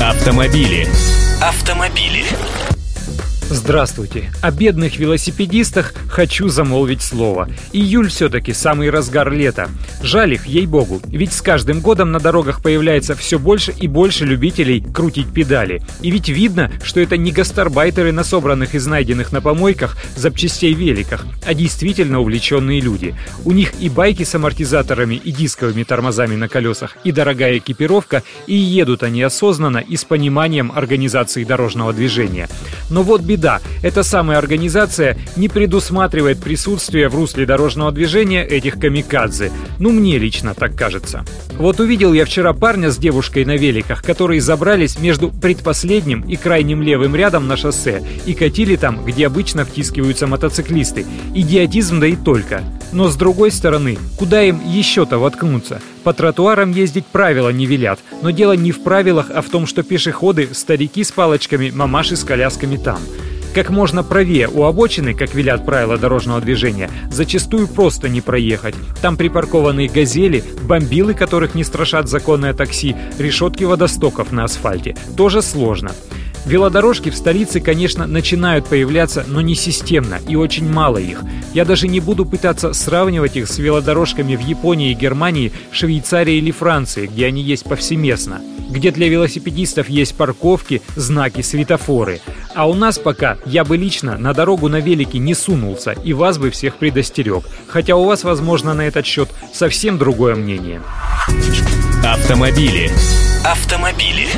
Автомобили. Автомобили. Здравствуйте. О бедных велосипедистах хочу замолвить слово. Июль все-таки самый разгар лета. Жаль их, ей-богу, ведь с каждым годом на дорогах появляется все больше и больше любителей крутить педали. И ведь видно, что это не гастарбайтеры на собранных из найденных на помойках запчастей великах, а действительно увлеченные люди. У них и байки с амортизаторами и дисковыми тормозами на колесах, и дорогая экипировка, и едут они осознанно и с пониманием организации дорожного движения. Но вот беда. Эта самая организация не предусматривает присутствие в русле дорожного движения этих камикадзе. Ну, мне лично так кажется. Вот увидел я вчера парня с девушкой на великах, которые забрались между предпоследним и крайним левым рядом на шоссе и катили там, где обычно втискиваются мотоциклисты. Идиотизм да и только. Но с другой стороны, куда им еще-то воткнуться? По тротуарам ездить правила не велят, но дело не в правилах, а в том, что пешеходы, старики с палочками, мамаши с колясками там. Как можно правее у обочины, как велят правила дорожного движения, зачастую просто не проехать. Там припаркованные газели, бомбилы, которых не страшат законное такси, решетки водостоков на асфальте. Тоже сложно. Велодорожки в столице, конечно, начинают появляться, но не системно, и очень мало их. Я даже не буду пытаться сравнивать их с велодорожками в Японии Германии, Швейцарии или Франции, где они есть повсеместно. Где для велосипедистов есть парковки, знаки, светофоры. А у нас пока я бы лично на дорогу на велике не сунулся и вас бы всех предостерег. Хотя у вас, возможно, на этот счет совсем другое мнение. Автомобили. Автомобили.